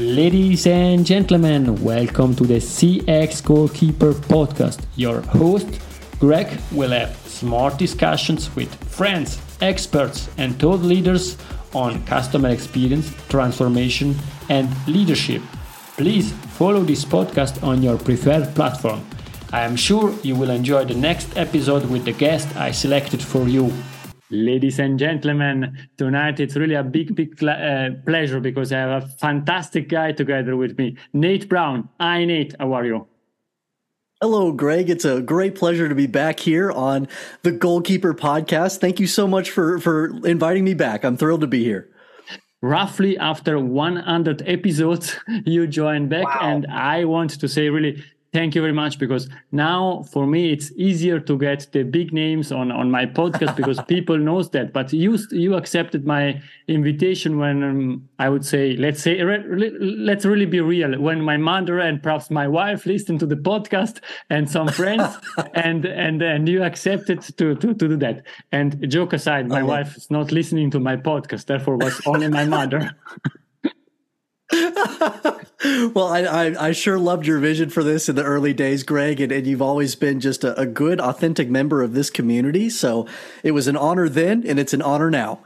Ladies and gentlemen, welcome to the CX Goalkeeper podcast. Your host, Greg, will have smart discussions with friends, experts, and thought leaders on customer experience, transformation, and leadership. Please follow this podcast on your preferred platform. I am sure you will enjoy the next episode with the guest I selected for you. Ladies and gentlemen, tonight it's really a big, big uh, pleasure because I have a fantastic guy together with me, Nate Brown. Hi, Nate. How are you? Hello, Greg. It's a great pleasure to be back here on the Goalkeeper podcast. Thank you so much for, for inviting me back. I'm thrilled to be here. Roughly after 100 episodes, you joined back. Wow. And I want to say really Thank you very much because now for me it's easier to get the big names on on my podcast because people knows that. But you you accepted my invitation when um, I would say let's say re, re, let's really be real when my mother and perhaps my wife listened to the podcast and some friends and and and you accepted to to to do that. And joke aside, my okay. wife is not listening to my podcast, therefore was only my mother. well, I, I, I, sure loved your vision for this in the early days, Greg, and, and you've always been just a, a good, authentic member of this community. So it was an honor then, and it's an honor now.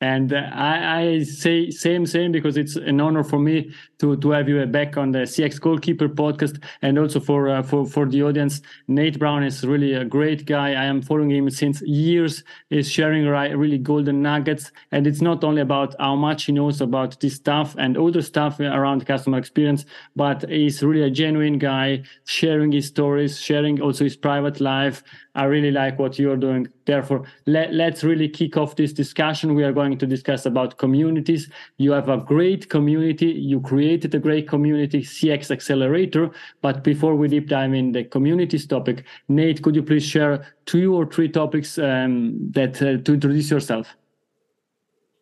And uh, I, I, say same, same because it's an honor for me to to have you back on the CX Goalkeeper podcast, and also for uh, for for the audience. Nate Brown is really a great guy. I am following him since years. He's sharing really golden nuggets, and it's not only about how much he knows about this stuff and other stuff around customer experience, but he's really a genuine guy, sharing his stories, sharing also his private life. I really like what you're doing. Therefore, let, let's really kick off this discussion. We are going to discuss about communities. You have a great community. You created a great community, CX Accelerator. But before we deep dive in the communities topic, Nate, could you please share two or three topics um, that uh, to introduce yourself?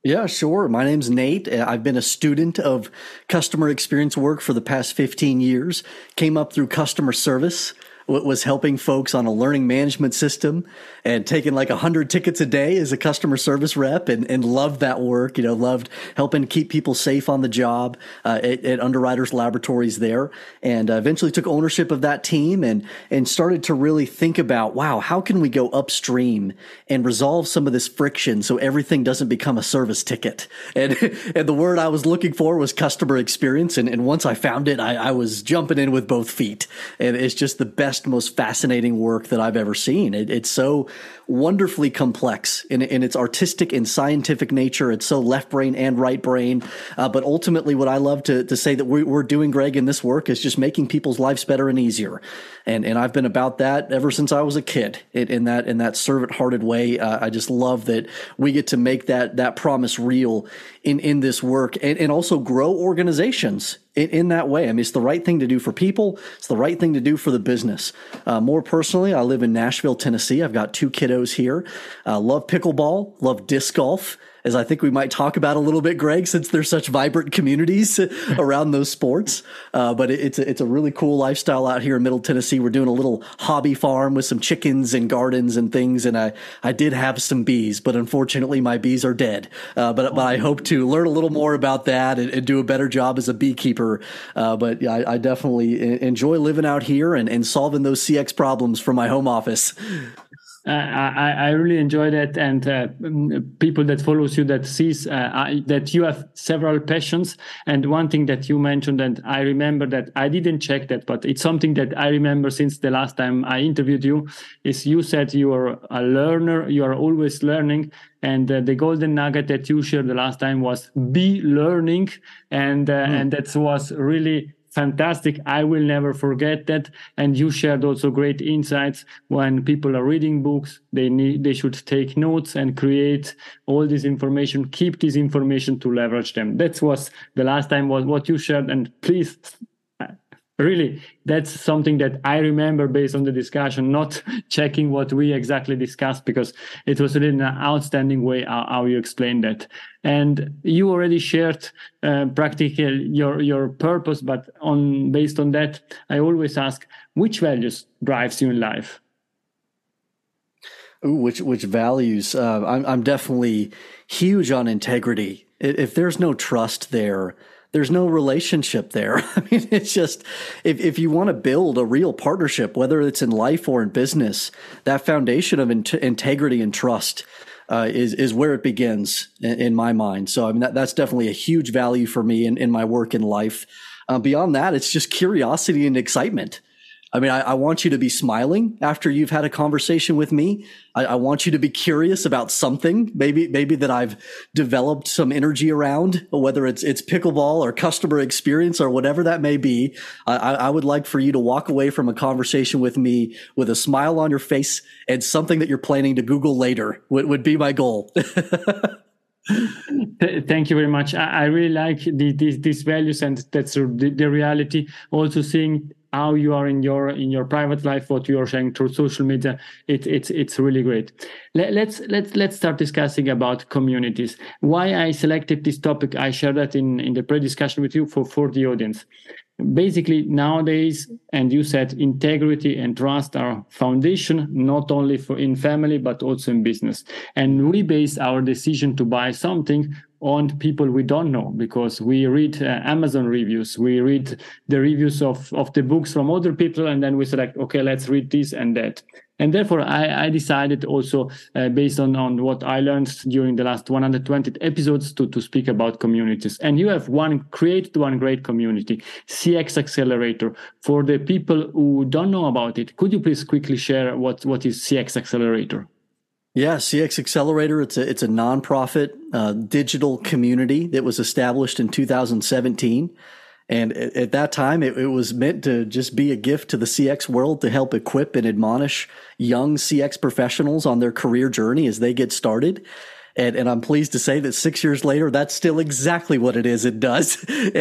Yeah, sure. My name's Nate. Uh, I've been a student of customer experience work for the past 15 years. Came up through customer service was helping folks on a learning management system and taking like a hundred tickets a day as a customer service rep and, and loved that work, you know, loved helping keep people safe on the job uh, at, at, Underwriters Laboratories there. And uh, eventually took ownership of that team and, and started to really think about, wow, how can we go upstream and resolve some of this friction so everything doesn't become a service ticket? And, and the word I was looking for was customer experience. And, and once I found it, I, I was jumping in with both feet. And it's just the best best, most fascinating work that I've ever seen. It, it's so wonderfully complex in, in its artistic and scientific nature. It's so left brain and right brain. Uh, but ultimately, what I love to, to say that we, are doing, Greg, in this work is just making people's lives better and easier. And, and I've been about that ever since I was a kid it, in that, in that servant hearted way. Uh, I just love that we get to make that, that promise real in, in this work and, and also grow organizations in, in, that way. I mean, it's the right thing to do for people. It's the right thing to do for the business. Uh, more personally, I live in Nashville, Tennessee. I've got two kiddos here. Uh, love pickleball, love disc golf as I think we might talk about a little bit, Greg, since there's such vibrant communities around those sports. Uh, but it, it's a, it's a really cool lifestyle out here in Middle Tennessee. We're doing a little hobby farm with some chickens and gardens and things. And I, I did have some bees, but unfortunately my bees are dead. Uh, but but I hope to learn a little more about that and, and do a better job as a beekeeper. Uh, but yeah, I, I, definitely enjoy living out here and, and solving those CX problems from my home office. I, I really enjoy that, and uh, people that follows you that sees uh, I, that you have several passions. And one thing that you mentioned, and I remember that I didn't check that, but it's something that I remember since the last time I interviewed you. Is you said you are a learner, you are always learning, and uh, the golden nugget that you shared the last time was be learning, and mm. and that was really fantastic. I will never forget that. And you shared also great insights when people are reading books. They need, they should take notes and create all this information, keep this information to leverage them. That was the last time was what you shared. And please really that's something that i remember based on the discussion not checking what we exactly discussed because it was really an outstanding way how, you explained that. And you already shared uh, practically your your purpose but on based on that i always ask which values drives you in life? Ooh, which which values? Uh, I'm, I'm definitely huge on integrity. If there's no trust there there's no relationship there. I mean, it's just if, if you want to build a real partnership, whether it's in life or in business, that foundation of in- integrity and trust uh, is is where it begins in, in, my mind. So I mean, that, that's definitely a huge value for me in, in my work in life. Uh, beyond that, it's just curiosity and excitement. I mean, I, I, want you to be smiling after you've had a conversation with me. I, I, want you to be curious about something, maybe, maybe that I've developed some energy around, whether it's, it's pickleball or customer experience or whatever that may be. I, I would like for you to walk away from a conversation with me with a smile on your face and something that you're planning to Google later would, would be my goal. Thank you very much. I, really like the, these, these values, and that's the, the reality. Also, seeing how you are in your in your private life, what you are sharing through social media. It, it's it's really great. Let, let's let's let's start discussing about communities. Why I selected this topic, I shared that in in the pre-discussion with you for for the audience. Basically, nowadays, and you said integrity and trust are foundation not only for in family but also in business. And we base our decision to buy something on people we don't know because we read uh, Amazon reviews, we read the reviews of, of the books from other people, and then we select, okay, let's read this and that. And therefore, I, I decided also, uh, based on, on what I learned during the last 120 episodes, to, to speak about communities. And you have one, created one great community, CX Accelerator. For the people who don't know about it, could you please quickly share what, what is CX Accelerator? Yeah, CX Accelerator. It's a it's a nonprofit uh, digital community that was established in 2017, and at, at that time, it, it, was meant to just be a gift to the CX world to help equip and admonish young CX professionals on their career journey as they get started. And, and I'm pleased to say that six years later, that's still exactly what it is. It does. and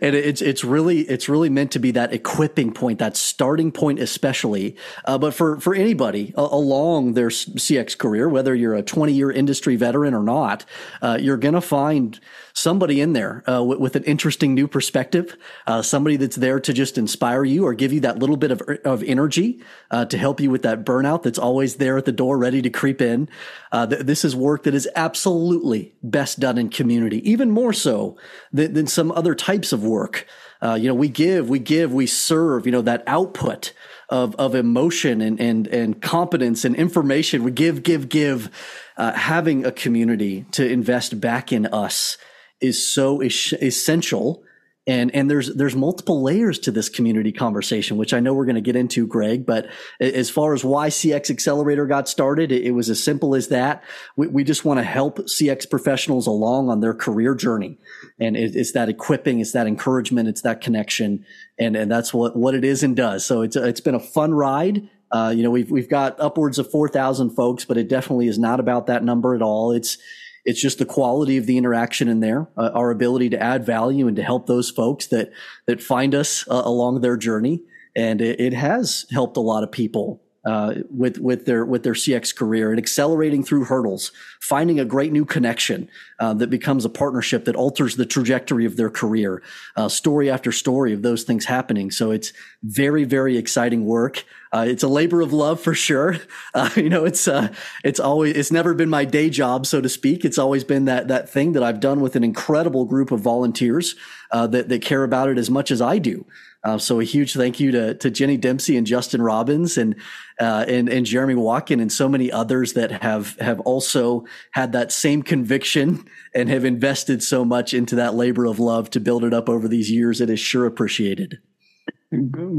it's, it's really, it's really meant to be that equipping point, that starting point, especially. Uh, but for, for anybody uh, along their CX career, whether you're a 20 year industry veteran or not, uh, you're going to find somebody in there uh, with, with, an interesting new perspective, uh, somebody that's there to just inspire you or give you that little bit of, of energy uh, to help you with that burnout that's always there at the door, ready to creep in. Uh, th- this is work that is absolutely best done in community, even more so than, than some other types of work. Uh, you know, we give, we give, we serve. You know, that output of of emotion and and and competence and information. We give, give, give. Uh, having a community to invest back in us is so es- essential. And and there's there's multiple layers to this community conversation which i know we're going to get into greg but as far as why cx accelerator got started it, it was as simple as that. We, we just want to help cx professionals along on their career journey. And it, it's that equipping it's that encouragement it's that connection and and that's what what it is and does. So it's it's been a fun ride. Uh, you know, we've we've got upwards of four thousand folks, but it definitely is not about that number at all. It's it's just the quality of the interaction in there, uh, our ability to add value and to help those folks that that find us uh, along their journey. And it, it, has helped a lot of people uh, with with their with their CX career and accelerating through hurdles, finding a great new connection uh, that becomes a partnership that alters the trajectory of their career. Uh, story after story of those things happening. So it's very very exciting work. Uh, it's a labor of love for sure. Uh, you know, it's uh, it's always it's never been my day job, so to speak. It's always been that that thing that I've done with an incredible group of volunteers that that care about it as much as I do. Uh, so a huge thank you to, to Jenny Dempsey and Justin Robbins and, uh, and, and Jeremy Watkin and so many others that have, have also had that same conviction and have invested so much into that labor of love to build it up over these years. It is sure appreciated.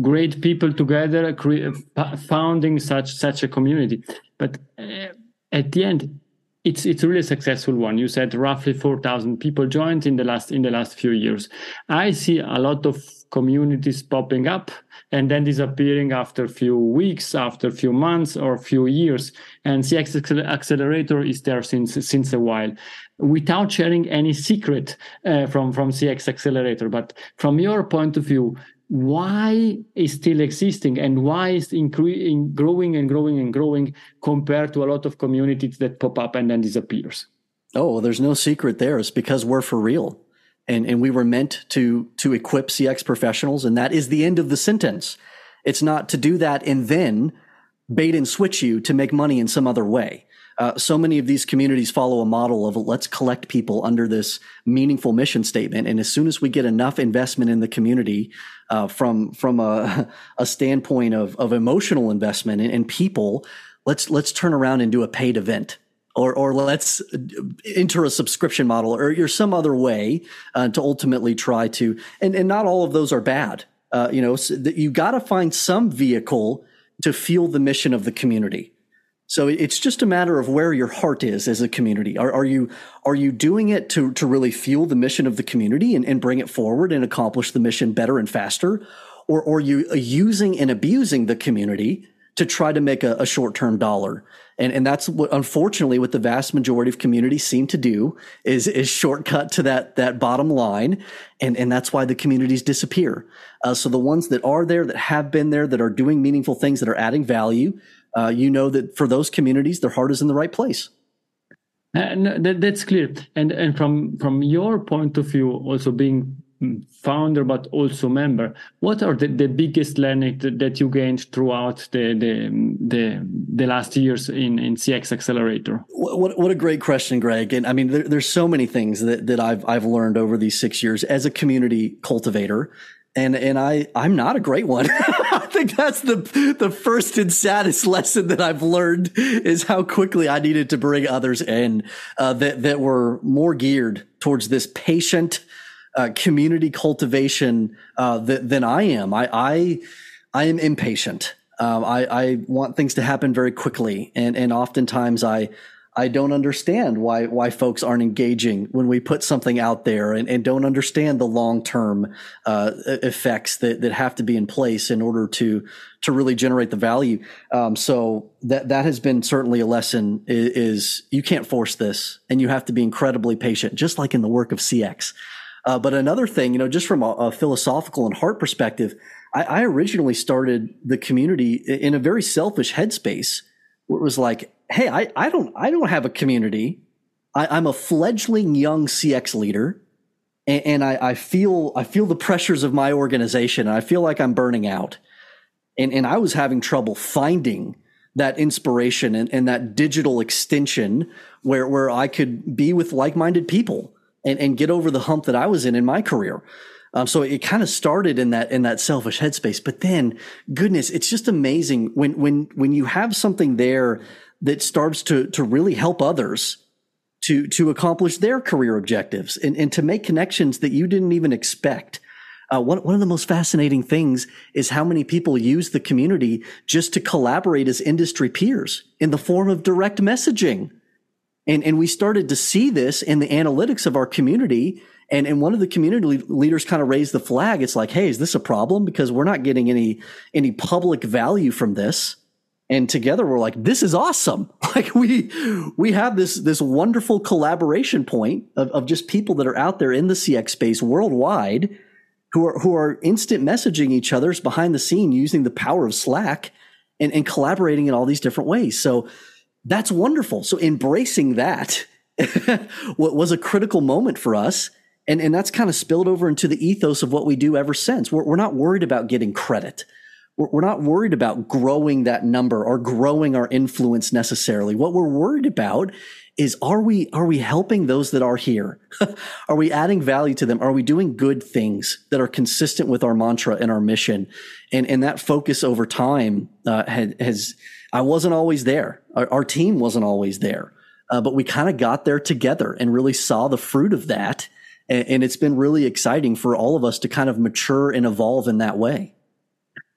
Great people together, founding such, such a community. But uh, at the end, it's it's really a successful one. You said roughly four thousand people joined in the last in the last few years. I see a lot of communities popping up and then disappearing after a few weeks, after a few months or a few years. And CX Accelerator is there since since a while, without sharing any secret uh, from from CX Accelerator. But from your point of view, why is still existing and why is increasing, growing and growing and growing compared to a lot of communities that pop up and then disappears? Oh, well, there's no secret there. It's because we're for real and, and we were meant to, to equip CX professionals. And that is the end of the sentence. It's not to do that and then bait and switch you to make money in some other way. Uh, so many of these communities follow a model of let's collect people under this meaningful mission statement. And as soon as we get enough investment in the community, uh, from from a, a standpoint of of emotional investment in, in people, let's let's turn around and do a paid event or or let's enter a subscription model or, or some other way uh, to ultimately try to and and not all of those are bad uh, you know so you got to find some vehicle to fuel the mission of the community so it's just a matter of where your heart is as a community are, are you are you doing it to to really fuel the mission of the community and, and bring it forward and accomplish the mission better and faster or, are you using and abusing the community to try to make a, a short-term dollar and, and that's what, unfortunately, what the vast majority of communities seem to do is, is shortcut to that, that bottom line. And, and that's why the communities disappear. Uh, so the ones that are there, that have been there, that are doing meaningful things, that are adding value, uh, you know that for those communities, their heart is in the right place. Uh, no, that, that's clear. And and from from your point of view, also being founder but also member what are the, the biggest learning that, that you gained throughout the, the the the, last years in in cx accelerator what, what a great question greg and i mean there, there's so many things that, that i've i've learned over these six years as a community cultivator and and I I'm not a great one. I think that's the the first and saddest lesson that I've learned is how quickly I needed to bring others in uh, that that were more geared towards this patient uh, community cultivation uh, th- than I am. I I, I am impatient. Um, I, I want things to happen very quickly, and and oftentimes I I don't understand why why folks aren't engaging when we put something out there, and, and don't understand the long term uh, effects that that have to be in place in order to to really generate the value. Um, so that that has been certainly a lesson. Is, is you can't force this, and you have to be incredibly patient, just like in the work of CX. Uh, but another thing, you know, just from a, a philosophical and heart perspective, I, I, originally started the community in a very selfish headspace it was like, Hey, I, I don't, I don't have a community. I, am a fledgling young CX leader and, and I, I, feel, I feel the pressures of my organization and I feel like I'm burning out. And, and I was having trouble finding that inspiration and, and that digital extension where, where I could be with like-minded people and, and get over the hump that I was in in my career. Um, so it kind of started in that in that selfish headspace, but then, goodness, it's just amazing when when when you have something there that starts to to really help others to to accomplish their career objectives and, and to make connections that you didn't even expect. Uh, one, one of the most fascinating things is how many people use the community just to collaborate as industry peers in the form of direct messaging. And, and we started to see this in the analytics of our community. And, and one of the community leaders kind of raised the flag. It's like, Hey, is this a problem? Because we're not getting any, any public value from this. And together we're like, this is awesome. Like we, we have this, this wonderful collaboration point of, of just people that are out there in the CX space worldwide who are, who are instant messaging each other's behind the scene using the power of Slack and, and collaborating in all these different ways. So that's wonderful. So embracing that was a critical moment for us. And, and that's kind of spilled over into the ethos of what we do ever since. We're, we're not worried about getting credit. We're, not worried about growing that number or growing our influence necessarily. What we're worried about is are we are we helping those that are here are we adding value to them are we doing good things that are consistent with our mantra and our mission and and that focus over time uh, had, has I wasn't always there. Our, our team wasn't always there, uh, but we kind of got there together and really saw the fruit of that. And, and it's been really exciting for all of us to kind of mature and evolve in that way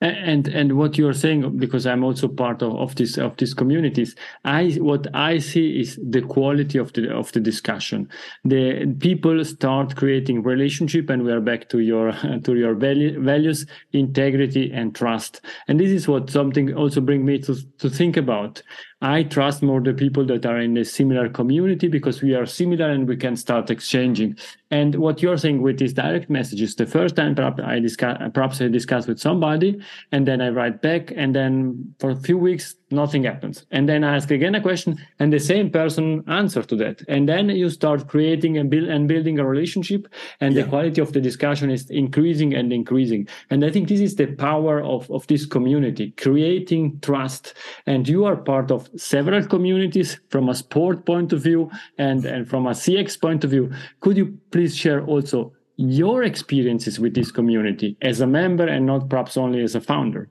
and and what you're saying because i'm also part of, of this of these communities i what i see is the quality of the of the discussion. The people start creating relationship and we are back to your to your value, values integrity and trust. And this is what something also bring me to to think about I trust more the people that are in a similar community because we are similar and we can start exchanging. And what you're saying with these direct messages, the first time perhaps I discuss, perhaps I discuss with somebody and then I write back and then for a few weeks nothing happens. And then I ask again a question, and the same person answer to that. And then you start creating and build and building a relationship, and yeah. the quality of the discussion is increasing and increasing. And I think this is the power of, of this community, creating trust. And you are part of several communities from a sport point of view and, and from a CX point of view. Could you please share also your experiences with this community as a member and not perhaps only as a founder?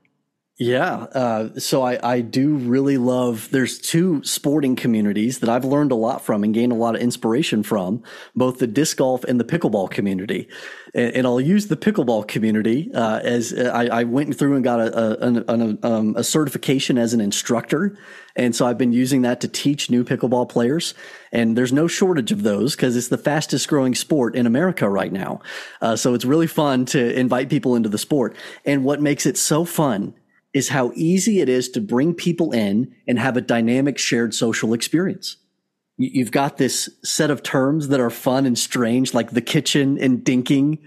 Yeah. Uh, so I, I do really love, there's two sporting communities that I've learned a lot from and gained a lot of inspiration from, both the disc golf and the pickleball community. And, and I'll use the pickleball community uh, as uh, I, I, went through and got a, a, a, um, a certification as an instructor. And so I've been using that to teach new pickleball players. And there's no shortage of those because it's the fastest growing sport in America right now. Uh, so it's really fun to invite people into the sport. And what makes it so fun is how easy it is to bring people in and have a dynamic shared social experience. You've got this set of terms that are fun and strange, like the kitchen and dinking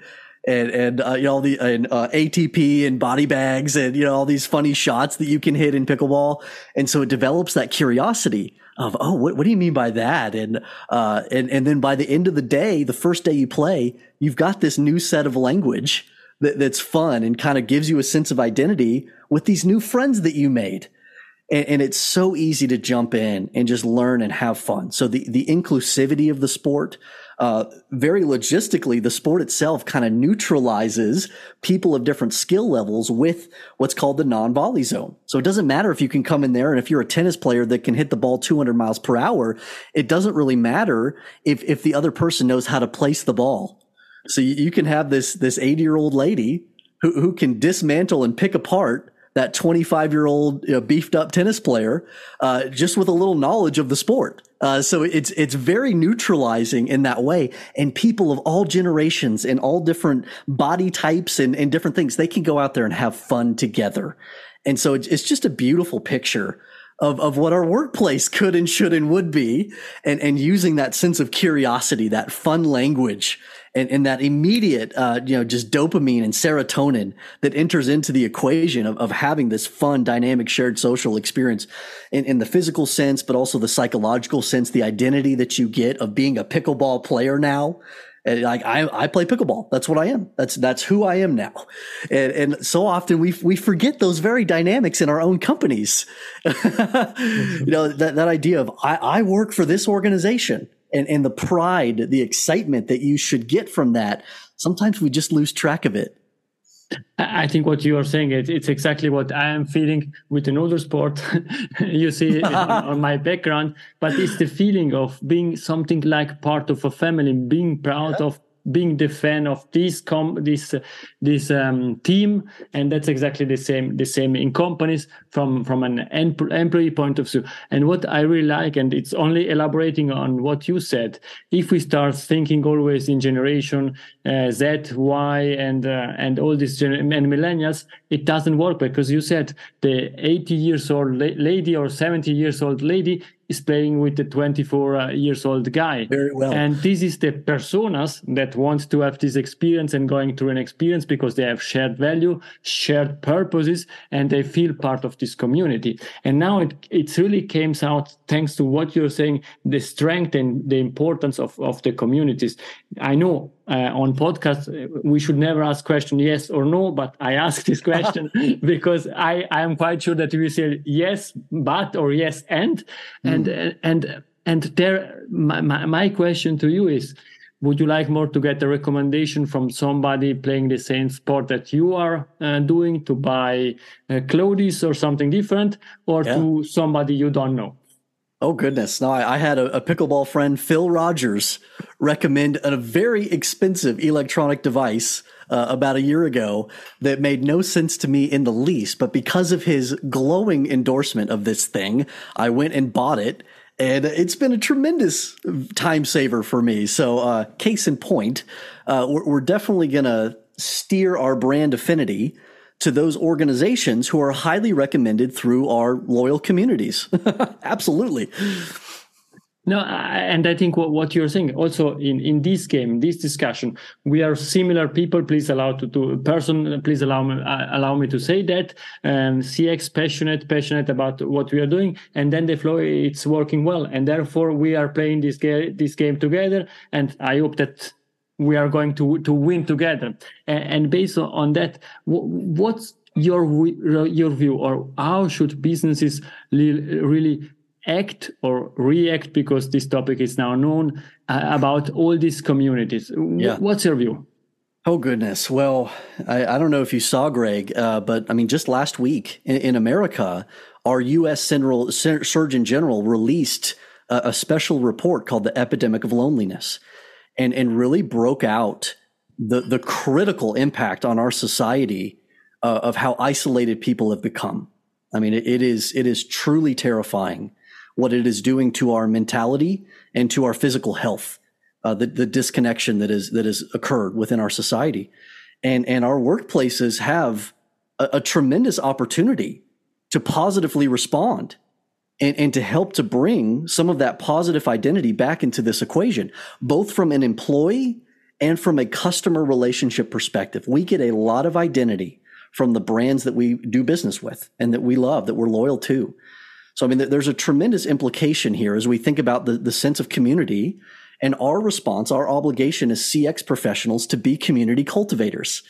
and, and, uh, you know, all the, and, uh, ATP and body bags and, you know, all these funny shots that you can hit in pickleball. And so it develops that curiosity of, oh, what, what do you mean by that? And, uh, and, and then by the end of the day, the first day you play, you've got this new set of language that, that's fun and kind of gives you a sense of identity with these new friends that you made. And, and, it's so easy to jump in and just learn and have fun. So the, the inclusivity of the sport, uh, very logistically, the sport itself kind of neutralizes people of different skill levels with what's called the non-volley zone. So it doesn't matter if you can come in there and if you're a tennis player that can hit the ball 200 miles per hour, it doesn't really matter if, if the other person knows how to place the ball. So you, can have this, this 80 year old lady who, who can dismantle and pick apart that 25 year old you know, beefed up tennis player, uh, just with a little knowledge of the sport. Uh, so it's, it's very neutralizing in that way. And people of all generations and all different body types and, and different things, they can go out there and have fun together. And so it's just a beautiful picture of, of what our workplace could and should and would be and, and using that sense of curiosity, that fun language and, and that immediate, uh, you know, just dopamine and serotonin that enters into the equation of, of having this fun, dynamic, shared social experience in, in the physical sense, but also the psychological sense, the identity that you get of being a pickleball player now. Like I, I play pickleball. That's what I am. That's that's who I am now. And, and so often we we forget those very dynamics in our own companies. you know that that idea of I, I work for this organization and, and the pride, the excitement that you should get from that, sometimes we just lose track of it. I think what you are saying it, it's exactly what I am feeling with another sport. you see on, on, my background, but it's the feeling of being something like part of a family, being proud yeah. of being the fan of this com this this um, team and that's exactly the same the same in companies from from an employee point of view. And what i really like and it's only elaborating on what you said if we start thinking always in generation uh, z y and uh, and all these and millennials it doesn't work because you said the 80 years old lady or 70 years old lady is playing with the 24 uh, years old guy. Very well. And this is the personas that want to have this experience and going through an experience because they have shared value, shared purposes, and they feel part of this community. And now it, it really came out thanks to what you're saying, the strength and the importance of, of the communities. I know uh, on podcasts we should never ask question yes or no but i ask this question because i i am quite sure that you will say yes but or yes and mm. and and and there my, my, my question to you is would you like more to get a recommendation from somebody playing the same sport that you are uh, doing to buy uh, clothes or something different or yeah. to somebody you don't know Oh goodness! No, I, I had a, a, pickleball friend, Phil Rogers, recommend a very expensive electronic device uh, about a year ago that made no sense to me in the least. But because of his glowing endorsement of this thing, I went and bought it, and it's been a tremendous time saver for me. So, uh, case in point, uh, we're, we're definitely gonna steer our brand affinity to those organizations who are highly recommended through our loyal communities. Absolutely. No, and I think what, what you're saying also in, in this game, this discussion, we are similar people. Please allow to, to person, please allow me, uh, allow me to say that. Um, CX passionate, passionate about what we are doing. And then the flow, it's working well. And therefore we are playing this game, this game together. And I hope that we are going to, to win together. And, and based on that, what's your, your view or how should businesses really act or react because this topic is now known uh, about all these communities. Yeah. What's your view? Oh goodness. Well, I, I don't know if you saw Greg, uh, but I mean, just last week in, in America, our U.S. Central, Surgeon General released a, a, special report called "The Epidemic of Loneliness," and and really broke out the the critical impact on our society uh, of how isolated people have become. I mean, it, it is it is truly terrifying what it is doing to our mentality and to our physical health, uh, the, the disconnection that is that has occurred within our society, and and our workplaces have a, a tremendous opportunity to positively respond and, and to help to bring some of that positive identity back into this equation, both from an employee and from a customer relationship perspective. We get a lot of identity from the brands that we do business with and that we love, that we're loyal to. So, I mean, there's a tremendous implication here as we think about the, the sense of community and our response, our obligation as CX professionals to be community cultivators.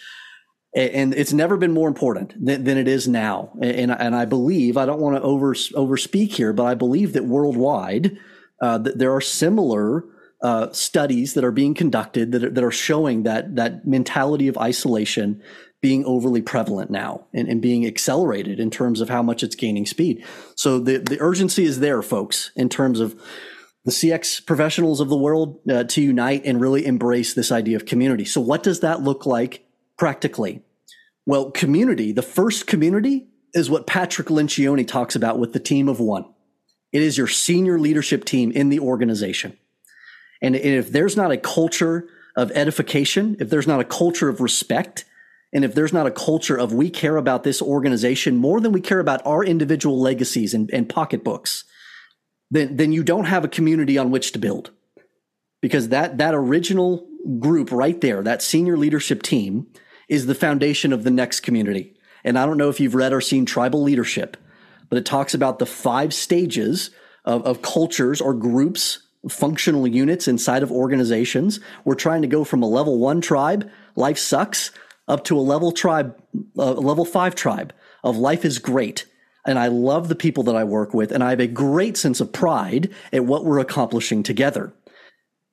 And it's never been more important than, than it is now. And, and I believe, I don't want to over, overspeak here, but I believe that worldwide, uh, that there are similar uh, studies that are being conducted that are, that are showing that that mentality of isolation being overly prevalent now and, and, being accelerated in terms of how much it's gaining speed. So the, the urgency is there, folks, in terms of the CX professionals of the world uh, to unite and really embrace this idea of community. So what does that look like practically? Well, community, the first community is what Patrick Lencioni talks about with the team of one. It is your senior leadership team in the organization. And if there's not a culture of edification, if there's not a culture of respect, and if there's not a culture of we care about this organization more than we care about our individual legacies and, and pocketbooks, then, then you don't have a community on which to build. Because that, that original group right there, that senior leadership team, is the foundation of the next community. And I don't know if you've read or seen Tribal Leadership, but it talks about the five stages of, of cultures or groups, functional units inside of organizations. We're trying to go from a level one tribe, life sucks, up to a level tribe, a level five tribe of life is great. And I love the people that I work with, and I have a great sense of pride at what we're accomplishing together.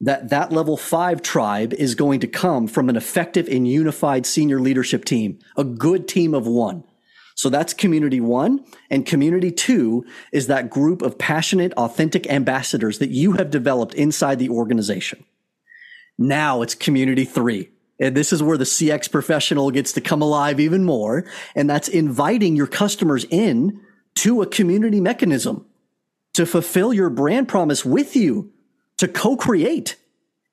That that level five tribe is going to come from an effective and unified senior leadership team, a good team of one. So that's community one. And community two is that group of passionate, authentic ambassadors that you have developed inside the organization. Now it's community three. And this is where the CX professional gets to come alive even more. And that's inviting your customers in to a community mechanism to fulfill your brand promise with you, to co-create.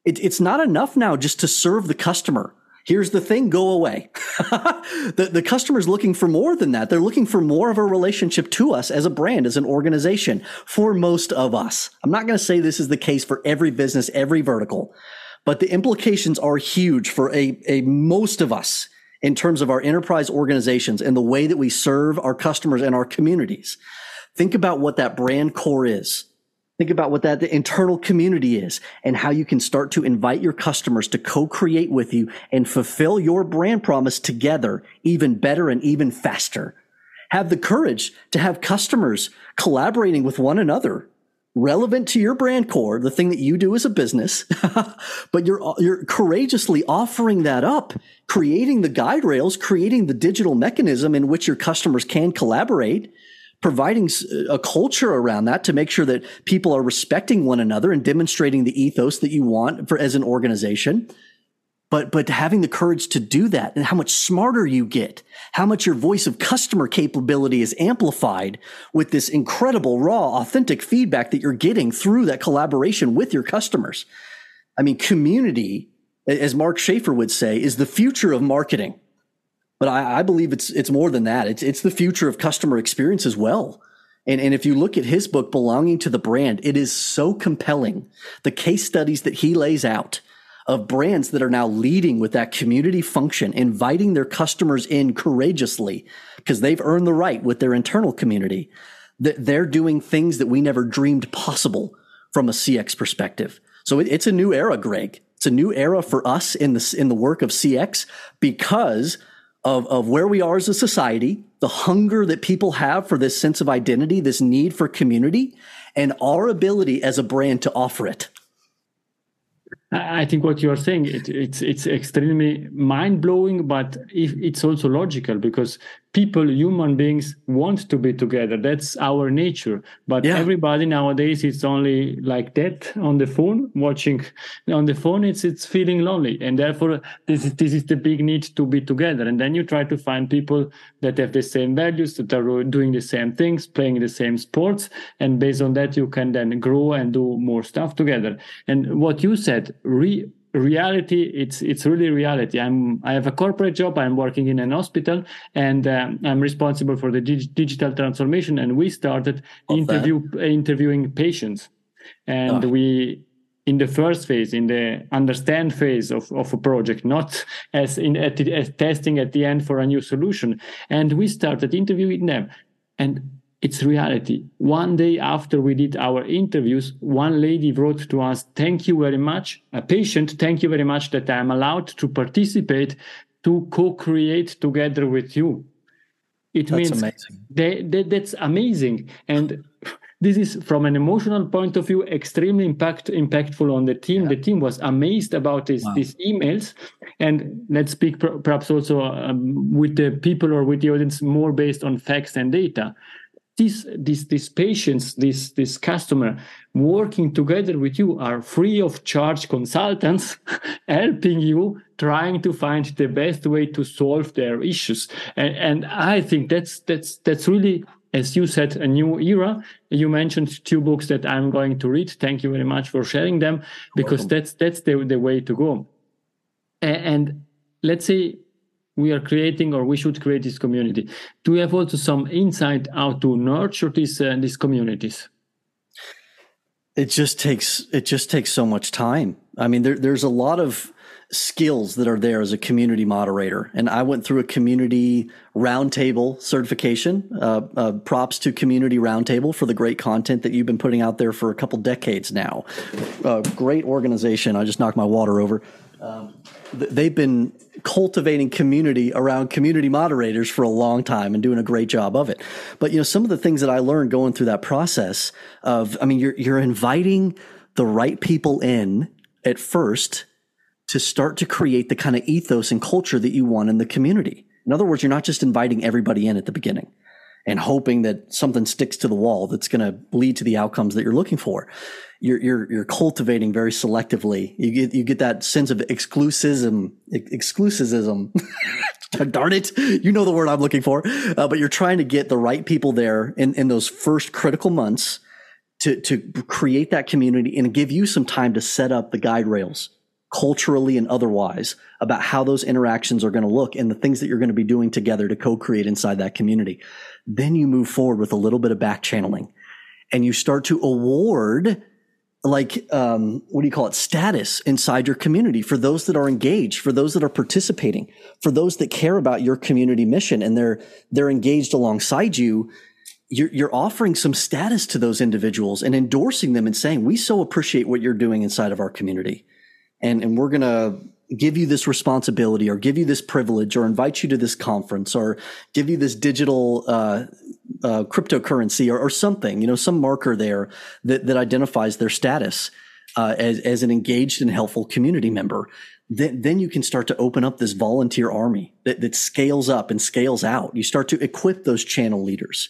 It, it's not enough now just to serve the customer. Here's the thing, go away. the, the customer's looking for more than that. They're looking for more of a relationship to us as a brand, as an organization, for most of us. I'm not going to say this is the case for every business, every vertical, but the implications are huge for a, a most of us in terms of our enterprise organizations and the way that we serve our customers and our communities. Think about what that brand core is. Think about what that the internal community is and how you can start to invite your customers to co-create with you and fulfill your brand promise together even better and even faster. Have the courage to have customers collaborating with one another relevant to your brand core, the thing that you do as a business, but you're, you're courageously offering that up, creating the guide rails, creating the digital mechanism in which your customers can collaborate, providing a culture around that to make sure that people are respecting one another and demonstrating the ethos that you want for as an organization. But but having the courage to do that and how much smarter you get how much your voice of customer capability is amplified with this incredible raw authentic feedback that you're getting through that collaboration with your customers. I mean community as mark schaefer would say is the future of marketing but i, I believe it's it's more than that it's it's the future of customer experience as well And, and if you look at his book, Belonging to the Brand, it is so compelling. The case studies that he lays out of brands that are now leading with that community function, inviting their customers in courageously because they've earned the right with their internal community, that they're doing things that we never dreamed possible from a CX perspective. So it, it's a new era, Greg. It's a new era for us in the, in the work of CX because of, of where we are as a society, the hunger that people have for this sense of identity, this need for community, and our ability as a brand to offer it. I think what you are saying it, it's it's extremely mind blowing, but it's also logical because people, human beings, want to be together. That's our nature. But yeah. everybody nowadays is only like that on the phone, watching on the phone. It's it's feeling lonely, and therefore this is this is the big need to be together. And then you try to find people that have the same values, that are doing the same things, playing the same sports, and based on that you can then grow and do more stuff together. And what you said re- reality it's it's really reality. I'm i have a corporate job i'm working in an hospital and um, i'm responsible for the dig- digital transformation and we started interview interviewing patients. And oh. we in the first phase in the understand phase of, of a project not as in at as testing at the end for a new solution. And we started interviewing them. And it's reality. One day after we did our interviews, one lady wrote to us, Thank you very much, a patient, thank you very much that I'm allowed to participate to co create together with you. It that's means amazing. They, they, that's amazing. And this is from an emotional point of view extremely impact, impactful on the team. Yeah. The team was amazed about this, wow. these emails. And let's speak perhaps also um, with the people or with the audience more based on facts and data these these these patients this this customer working together with you are free of charge consultants helping you trying to find the best way to solve their issues. And, and i think that's that's that's really as you said a new era. You mentioned two books that i'm going to read. Thank you very much for sharing them because Welcome. that's that's the, the way to go. And, and let's say we are creating or we should create this community. Do we have also some insight how to nurture these uh, these communities? It just takes it just takes so much time. I mean there, there's a lot of skills that are there as a community moderator. And i went through a community roundtable certification uh, uh, props to community roundtable for the great content that you've been putting out there for a couple decades now. Uh, great organization. I just knocked my water over um, they've been cultivating community around community moderators for a long time and doing a great job of it. But you know, some of the things that I learned going through that process of, I mean, you're you're inviting the right people in at first to start to create the kind of ethos and culture that you want in the community. In other words, you're not just inviting everybody in at the beginning and hoping that something sticks to the wall that's going to lead to the outcomes that you're looking for you're you're you're cultivating very selectively. You get you get that sense of exclusivism, exclusivism. Darn it, you know the word I'm looking for. Uh, but you're trying to get the right people there in in those first critical months to to create that community and give you some time to set up the guide rails culturally and otherwise about how those interactions are going to look and the things that you're going to be doing together to co-create inside that community. Then you move forward with a little bit of back channeling and you start to award like um, what do you call it status inside your community for those that are engaged for those that are participating for those that care about your community mission and they're they're engaged alongside you you're, you're offering some status to those individuals and endorsing them and saying we so appreciate what you're doing inside of our community and and we're going to give you this responsibility or give you this privilege or invite you to this conference or give you this digital uh, uh, cryptocurrency or, or, something, you know, some marker there that, that identifies their status uh, as, as an engaged and helpful community member. Then, then you can start to open up this volunteer army that, that scales up and scales out. You start to equip those channel leaders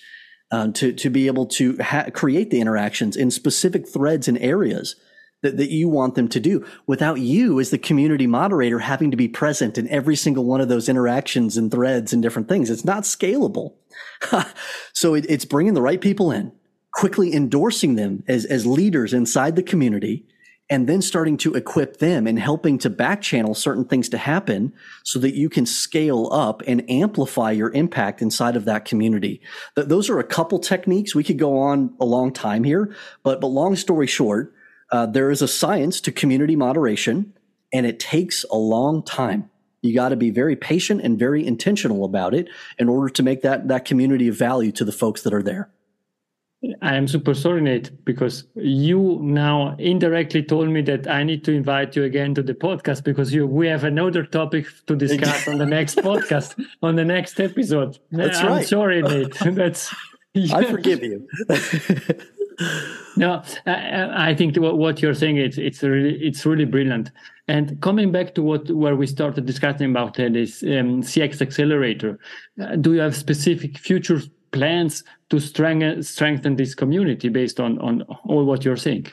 um, to, to be able to ha- create the interactions in specific threads and areas that, that you want them to do without you as the community moderator having to be present in every single one of those interactions and threads and different things. It's not scalable. so it, it's bringing the right people in, quickly endorsing them as, as leaders inside the community and then starting to equip them and helping to back channel certain things to happen so that you can scale up and amplify your impact inside of that community. Th- those are a couple techniques. We could go on a long time here, but, but long story short, uh, there is a science to community moderation and it takes a long time. You got to be very patient and very intentional about it in order to make that, that community of value to the folks that are there. I am super sorry, Nate, because you now indirectly told me that I need to invite you again to the podcast because you we have another topic to discuss on the next podcast, on the next episode. That's I'm right. sorry, Nate. That's I forgive you. No, I, I think what you're saying it's it's really it's really brilliant. And coming back to what where we started discussing about uh, this um, CX accelerator, uh, do you have specific future plans to strengthen strengthen this community based on on all what you're saying?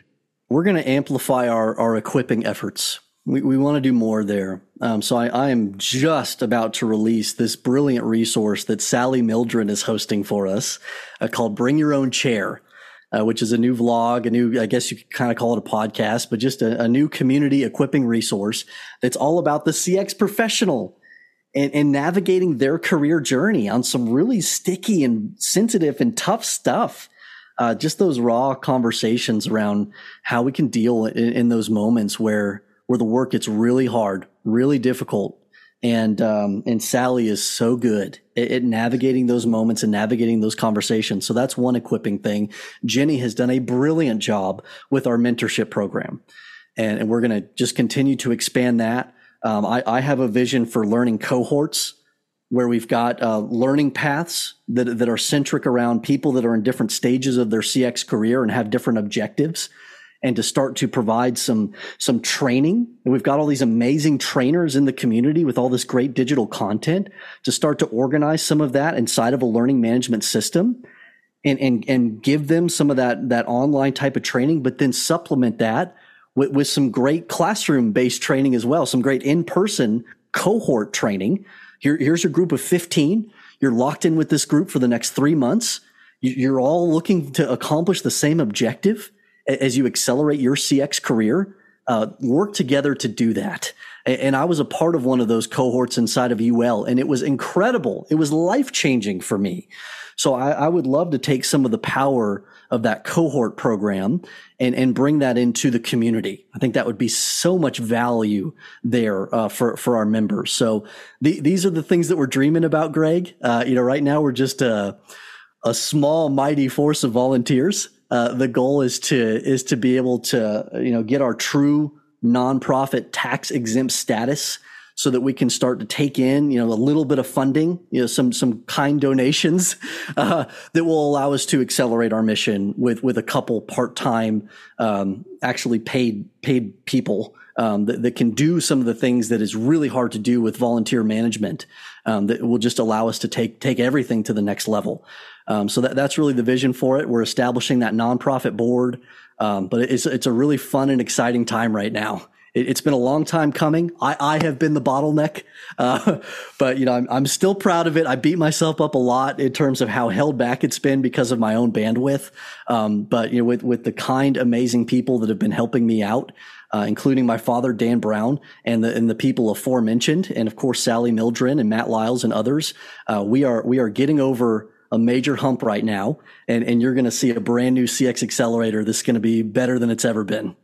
We're going to amplify our our equipping efforts. We, we want to do more there. Um, so I, I am just about to release this brilliant resource that Sally Mildren is hosting for us uh, called Bring Your Own Chair. Uh, which is a new vlog, a new, I guess you could kind of call it a podcast, but just a, a new community equipping resource that's all about the CX professional and, and navigating their career journey on some really sticky and sensitive and tough stuff. Uh, just those raw conversations around how we can deal in, in, those moments where where the work gets really hard, really difficult, and um, and Sally is so good at, at, navigating those moments and navigating those conversations. So that's one equipping thing. Jenny has done a brilliant job with our mentorship program, and, and we're going to just continue to expand that. Um, I, I, have a vision for learning cohorts where we've got uh, learning paths that, that are centric around people that are in different stages of their CX career and have different objectives and to start to provide some some training. And we've got all these amazing trainers in the community with all this great digital content to start to organize some of that inside of a learning management system and and and give them some of that that online type of training, but then supplement that with, with some great classroom based training as well, some great in person cohort training. Here, here's your group of 15. You're locked in with this group for the next three months. You're all looking to accomplish the same objective as you accelerate your CX career. Uh, work together to do that. And I was a part of one of those cohorts inside of UL, and it was incredible. It was life changing for me. So I, I, would love to take some of the power of that cohort program and, and bring that into the community. I think that would be so much value there uh, for, for our members. So the, these are the things that we're dreaming about, Greg. Uh, you know, right now we're just a, a small, mighty force of volunteers. Uh, the goal is to is to be able to you know get our true nonprofit tax exempt status so that we can start to take in, you know, a little bit of funding, you know, some some kind donations uh, that will allow us to accelerate our mission with with a couple part time, um, actually paid paid people um, that, that, can do some of the things that is really hard to do with volunteer management. Um, that will just allow us to take take everything to the next level. Um, so that, that's really the vision for it. We're establishing that nonprofit board, um, but it's it's a really fun and exciting time right now it, has been a long time coming. I, I have been the bottleneck, uh, but you know I'm, I'm still proud of it. I beat myself up a lot in terms of how held back it's been because of my own bandwidth. Um, but you know, with with the kind, amazing people that have been helping me out, uh, including my father Dan Brown and the and the people aforementioned, and of course Sally Mildren and Matt Lyles and others, uh, we are we are getting over a major hump right now, and and you're going to see a brand new CX accelerator that's going to be better than it's ever been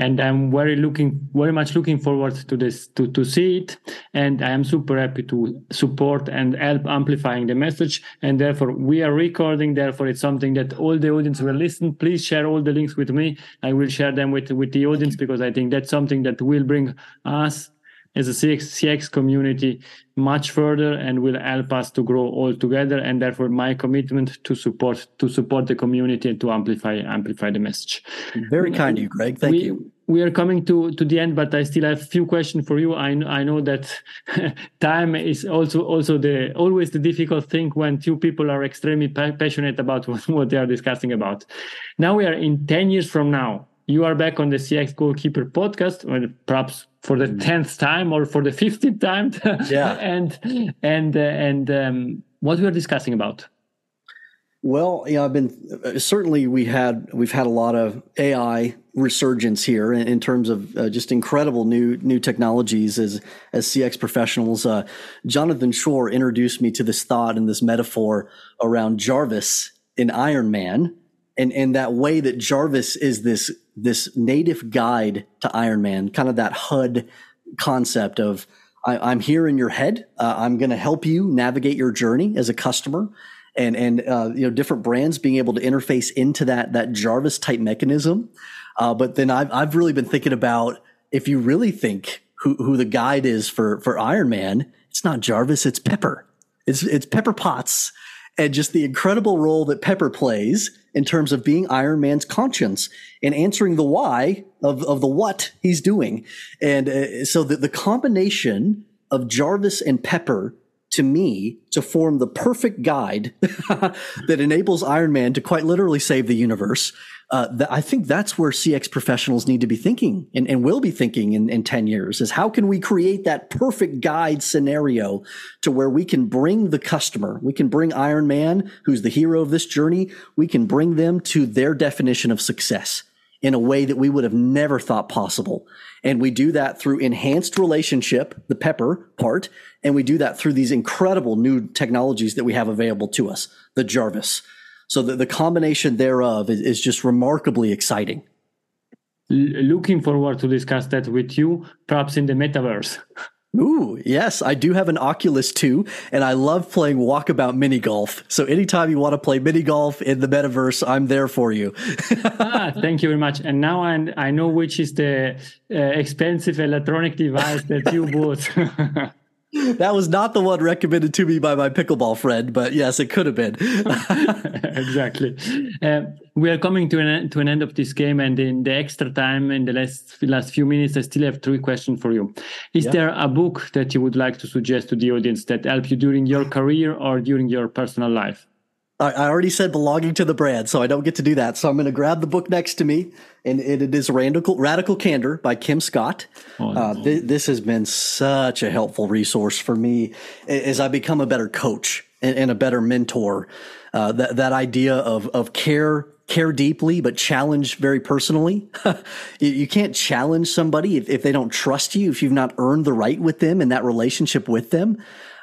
and I'm very looking, very much looking forward to this, to, to see it. And I am super happy to support and help amplifying the message. And therefore we are recording. Therefore it's something that all the audience will listen. Please share all the links with me. I will share them with, with the audience because I think that's something that will bring us as a CX, CX community much further and will help us to grow all together. And therefore, my commitment to support to support the community and to amplify amplify the message. Very kind of you, Greg. Thank we, you. We are coming to, to the end, but I still have a few questions for you. I, I know that time is also also the always the difficult thing when two people are extremely passionate about what, what they are discussing about. Now we are in ten years from now you are back on the CX Goalkeeper podcast, or perhaps for the mm. tenth time or for the fifteenth time. Yeah. and and uh, and um, what we are discussing about. Well, yeah, I've been uh, certainly we had we've had a lot of AI resurgence here in, in terms of uh, just incredible new new technologies as as CX professionals. Uh, Jonathan Shroyer introduced me to this thought and this metaphor around Jarvis in Iron Man, and and that way that Jarvis is this this native guide to Iron Man, kind of that HUD concept of I, am here in your head. Uh, I'm going to help you navigate your journey as a customer and and uh, you know different brands being able to interface into that that Jarvis type mechanism. Uh, but then I've I've really been thinking about if you really think who who the guide is for for Iron Man, it's not Jarvis, it's Pepper. It's it's Pepper Potts, and just the incredible role that Pepper plays in terms of being Iron Man's conscience and answering the why of of the what he's doing. And uh, so the the combination of Jarvis and Pepper to me to form the perfect guide that enables Iron Man to quite literally save the universe. Uh, I think that's where CX professionals need to be thinking and, and will be thinking in, in 10 years is how can we create that perfect guide scenario to where we can bring the customer, we can bring Iron Man, who's the hero of this journey, we can bring them to their definition of success in a way that we would have never thought possible. And we do that through enhanced relationship, the pepper part, and we do that through these incredible new technologies that we have available to us, the Jarvis. So the, the combination thereof is, is just remarkably exciting. looking forward to discuss that with you, perhaps in the metaverse. Ooh, yes, I do have an Oculus 2, and I love playing walkabout mini golf. So anytime you want to play mini golf in the metaverse, I'm there for you. ah, thank you very much. And now I, I know which is the uh, expensive electronic device that you bought. that was not the one recommended to me by my pickleball friend, but yes, it could have been. exactly. Uh, we are coming to an to an end of this game, and in the extra time, in the last last few minutes, I still have three questions for you. Is yeah. there a book that you would like to suggest to the audience that helped you during your career or during your personal life? I already said belonging to the brand, so I don't get to do that. So I'm going to grab the book next to me, and it is Radical, Radical Candor by Kim Scott. Oh, uh, th- this has been such a helpful resource for me as I become a better coach and, and a better mentor. Uh, that that idea of of care care deeply but challenge very personally you can't challenge somebody if, if they don't trust you if you've not earned the right with them in that relationship with them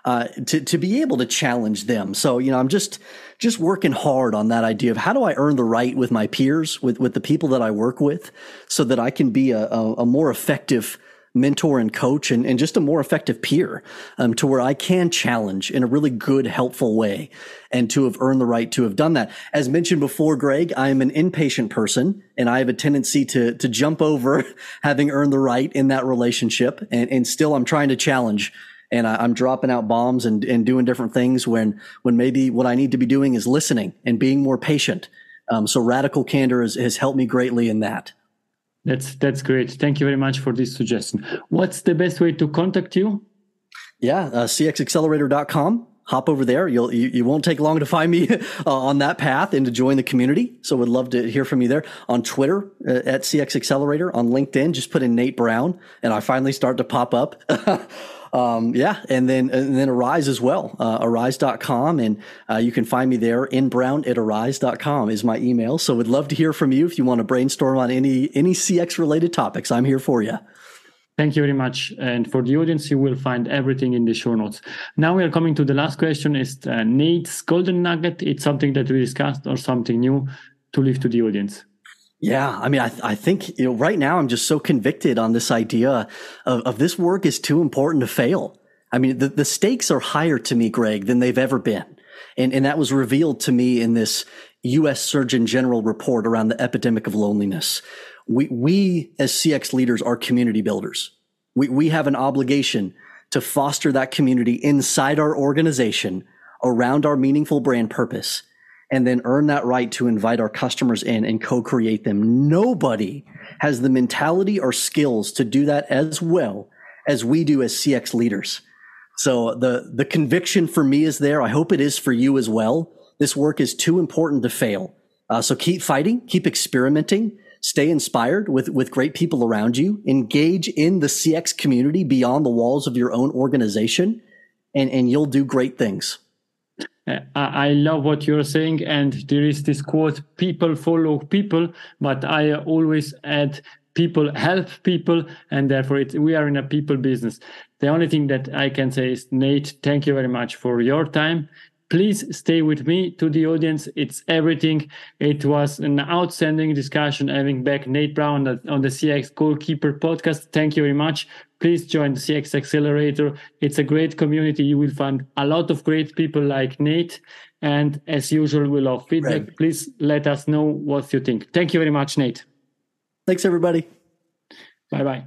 uh, to to be able to challenge them. So you know, I'm just just working hard on that idea of how do I earn the right with my peers, with with the people that I work with, so that I can be a, a, a more effective mentor and coach and, and just a more effective peer um, to where I can challenge in a really good, helpful way and to have earned the right to have done that. As mentioned before, Greg, I am an impatient person and I have a tendency to, to jump over having earned the right in that relationship. And, and still I'm trying to challenge and I, am dropping out bombs and, and doing different things when when maybe what I need to be doing is listening and being more patient. Um, so radical candor has, has helped me greatly in that. That's that's great. Thank you very much for this suggestion. What's the best way to contact you? Yeah, uh, cxaccelerator.com. Hop over there. You'll you, you won't take long to find me uh, on that path and to join the community. So would love to hear from you there on Twitter uh, at CX Accelerator on LinkedIn. Just put in Nate Brown, and I finally start to pop up. um, yeah, and then and then Arise as well, uh, arise.com. And uh, you can find me there in brown at arise.com is my email. So would love to hear from you if you want to brainstorm on any any CX related topics. I'm here for you. Thank you very much. And for the audience, you will find everything in the show notes. Now we are coming to the last question is uh, Nate's golden nugget. It's something that we discussed or something new to leave to the audience. Yeah, I mean, I, I think you know, right now I'm just so convicted on this idea of, of this work is too important to fail. I mean, the, the stakes are higher to me, Greg, than they've ever been. And, and that was revealed to me in this U.S. Surgeon General report around the epidemic of loneliness. We, we as CX leaders are community builders. We, we have an obligation to foster that community inside our organization around our meaningful brand purpose and then earn that right to invite our customers in and co-create them. Nobody has the mentality or skills to do that as well as we do as CX leaders. So the, the conviction for me is there. I hope it is for you as well. This work is too important to fail. Uh, so keep fighting, keep experimenting, stay inspired with, with great people around you, engage in the CX community beyond the walls of your own organization, and, and you'll do great things. Uh, I love what you're saying, and there is this quote: "People follow people," but I always add people help people and therefore it, we are in a people business. The only thing that i can say is nate thank you very much for your time please stay with me. To the audience it's everything. It was an outstanding discussion having back nate brown on the cx goalkeeper podcast. Thank you very much. Please join the cx accelerator. It's a great community. You will find a lot of great people like nate. And as usual we love feedback. Right. please let us know what you think. Thank you very much nate. Thanks, everybody. Bye bye.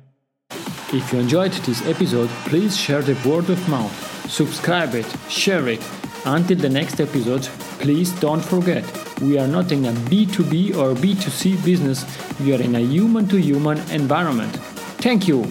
If you enjoyed this episode, please share the word of mouth, subscribe it, share it. Until the next episode, please don't forget we are not in a B2B or B2C business, we are in a human to human environment. Thank you.